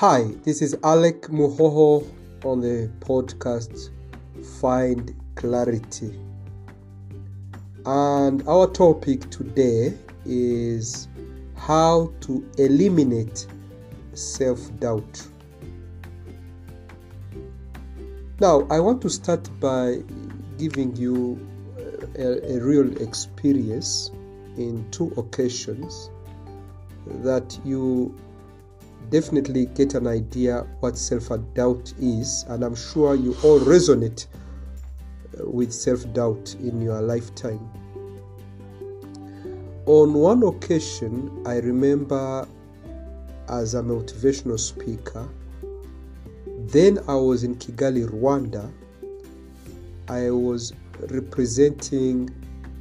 Hi, this is Alec Muhoho on the podcast Find Clarity. And our topic today is how to eliminate self doubt. Now, I want to start by giving you a, a real experience in two occasions that you definitely get an idea what self doubt is, and I'm sure you all resonate uh, with self doubt in your lifetime. On one occasion, I remember as a motivational speaker, then I was in Kigali, Rwanda. I was representing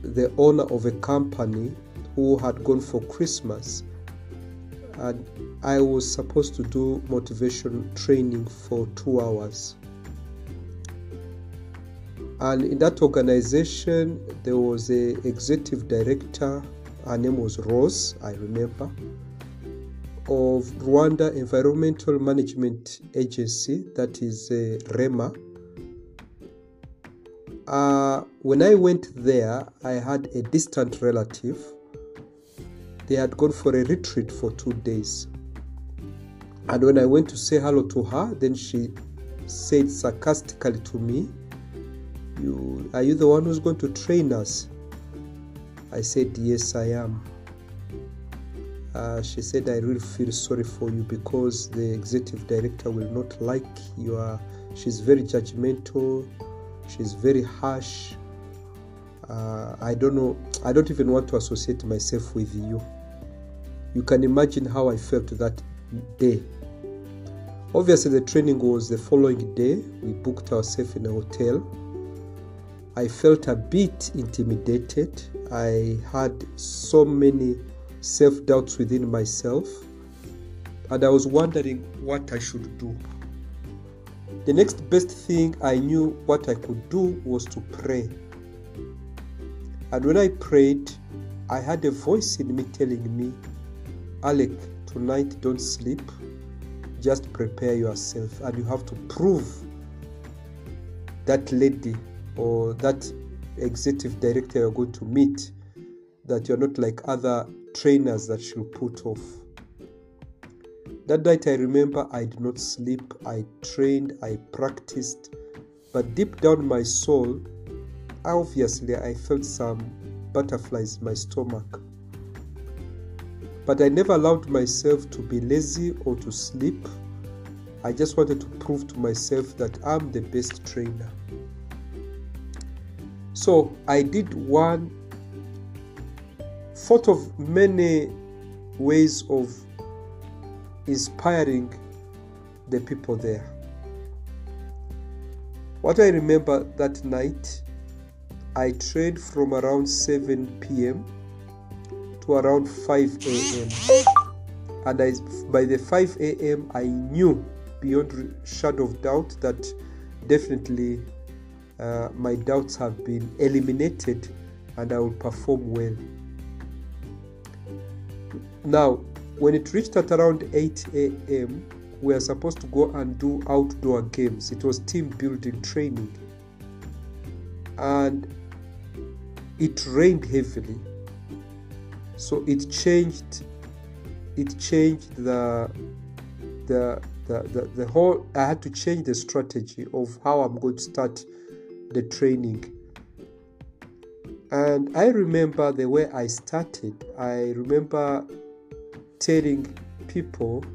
the owner of a company who had gone for Christmas I was supposed to do motivation training for two hours. And in that organization, there was a executive director. Her name was Rose, I remember, of Rwanda Environmental Management Agency, that is uh, REMA. Uh, when I went there, I had a distant relative they had gone for a retreat for two days. And when I went to say hello to her, then she said sarcastically to me, you, Are you the one who's going to train us? I said, Yes, I am. Uh, she said, I really feel sorry for you because the executive director will not like your. She's very judgmental, she's very harsh. Uh, I don't know, I don't even want to associate myself with you. You can imagine how I felt that day. Obviously, the training was the following day. We booked ourselves in a hotel. I felt a bit intimidated. I had so many self doubts within myself, and I was wondering what I should do. The next best thing I knew what I could do was to pray. And when I prayed, I had a voice in me telling me, Alec, tonight don't sleep. Just prepare yourself, and you have to prove that lady or that executive director you're going to meet that you're not like other trainers that she'll put off. That night, I remember I did not sleep. I trained, I practiced, but deep down my soul, obviously, I felt some butterflies in my stomach. But I never allowed myself to be lazy or to sleep. I just wanted to prove to myself that I'm the best trainer. So I did one, thought of many ways of inspiring the people there. What I remember that night, I trained from around 7 p.m to around 5 a.m. And I, by the 5 a.m., I knew beyond shadow of doubt that definitely uh, my doubts have been eliminated and I will perform well. Now, when it reached at around 8 a.m., we are supposed to go and do outdoor games. It was team building training. And it rained heavily so it changed it changed the the the, the, the whole i had to change the strategy of how i'm going to start the training. And i remember the way i started i remember telling people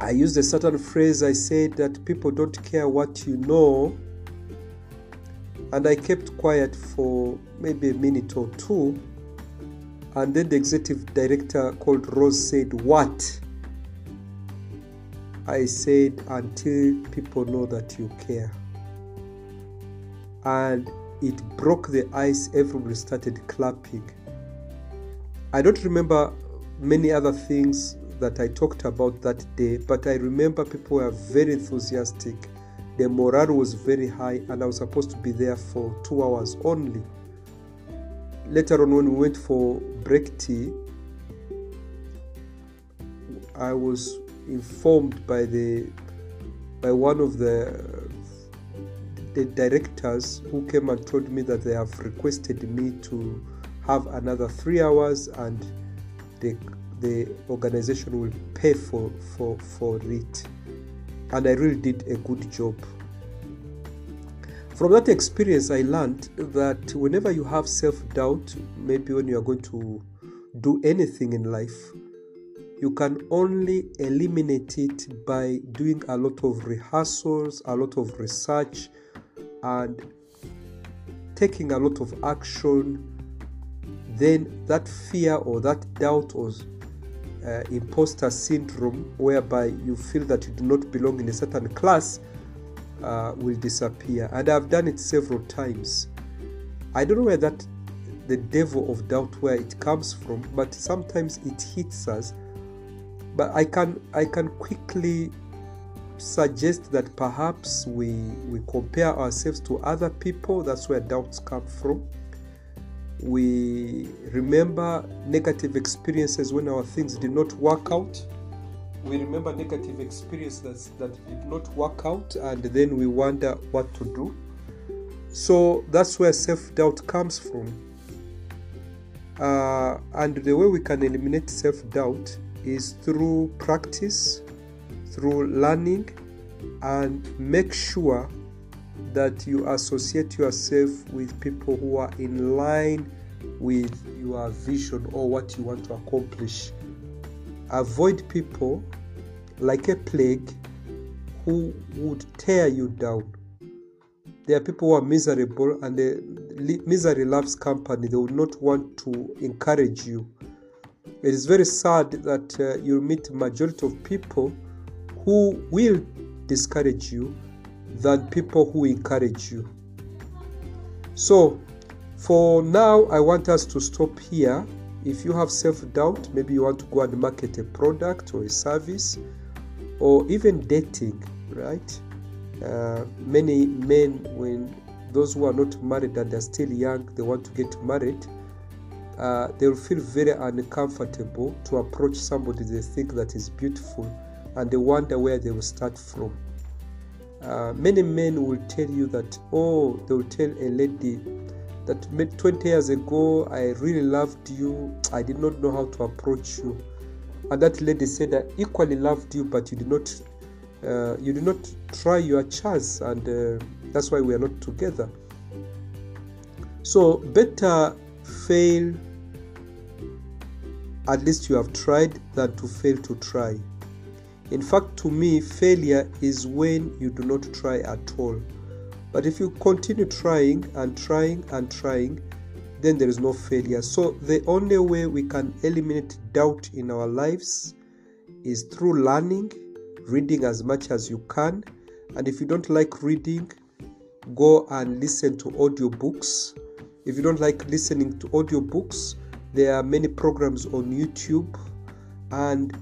i used a certain phrase i said that people don't care what you know. And i kept quiet for maybe a minute or two and then the executive director called Rose said, What? I said, Until people know that you care. And it broke the ice, everybody started clapping. I don't remember many other things that I talked about that day, but I remember people were very enthusiastic. The morale was very high, and I was supposed to be there for two hours only later on when we went for break tea i was informed by the by one of the the directors who came and told me that they have requested me to have another three hours and the the organization will pay for for for it. And i really did a good job from that experience i learned that whenever you have self-doubt maybe when you are going to do anything in life you can only eliminate it by doing a lot of rehearsals a lot of research and taking a lot of action. Then that fear or that doubt or uh, imposter syndrome, whereby you feel that you do not belong in a certain class, uh, will disappear. And I've done it several times. I don't know where that the devil of doubt where it comes from, but sometimes it hits us. But I can I can quickly suggest that perhaps we we compare ourselves to other people. That's where doubts come from we remember negative experiences when our things did not work out we remember negative experiences that did not work out and then we wonder what to do so that's where self-doubt comes from uh, and the way we can eliminate self-doubt is through practice through learning and make sure that you associate yourself with people who are in line with your vision or what you want to accomplish. Avoid people like a plague who would tear you down. There are people who are miserable and the misery loves company. They will not want to encourage you. It is very sad that uh, you meet majority of people who will discourage you than people who encourage you. So, for now, I want us to stop here. If you have self doubt, maybe you want to go and market a product or a service, or even dating, right? Uh, many men, when those who are not married and they're still young, they want to get married, uh, they will feel very uncomfortable to approach somebody they think that is beautiful and they wonder where they will start from. Uh, many men will tell you that, oh, they will tell a lady that 20 years ago I really loved you, I did not know how to approach you. And that lady said, I equally loved you, but you did not. Uh, you did not try your chance, and uh, that's why we are not together. So, better fail, at least you have tried, than to fail to try. In fact, to me, failure is when you do not try at all. But if you continue trying and trying and trying, then there is no failure. So, the only way we can eliminate doubt in our lives is through learning, reading as much as you can. And if you don't like reading, go and listen to audiobooks. If you don't like listening to audiobooks, there are many programs on YouTube and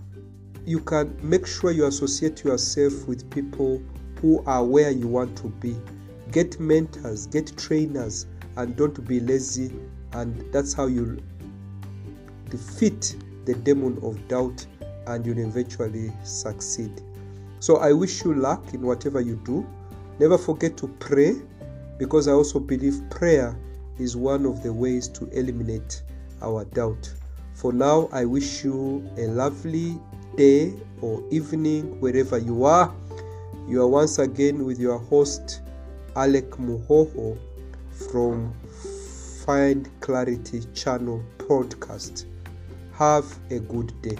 you can make sure you associate yourself with people who are where you want to be. Get mentors, get trainers, and don't be lazy. And that's how you defeat the demon of doubt and you'll eventually succeed. So I wish you luck in whatever you do. Never forget to pray because I also believe prayer is one of the ways to eliminate our doubt. For now, I wish you a lovely day or evening wherever you are. You are once again with your host, Alec Muhoho from Find Clarity Channel podcast. Have a good day.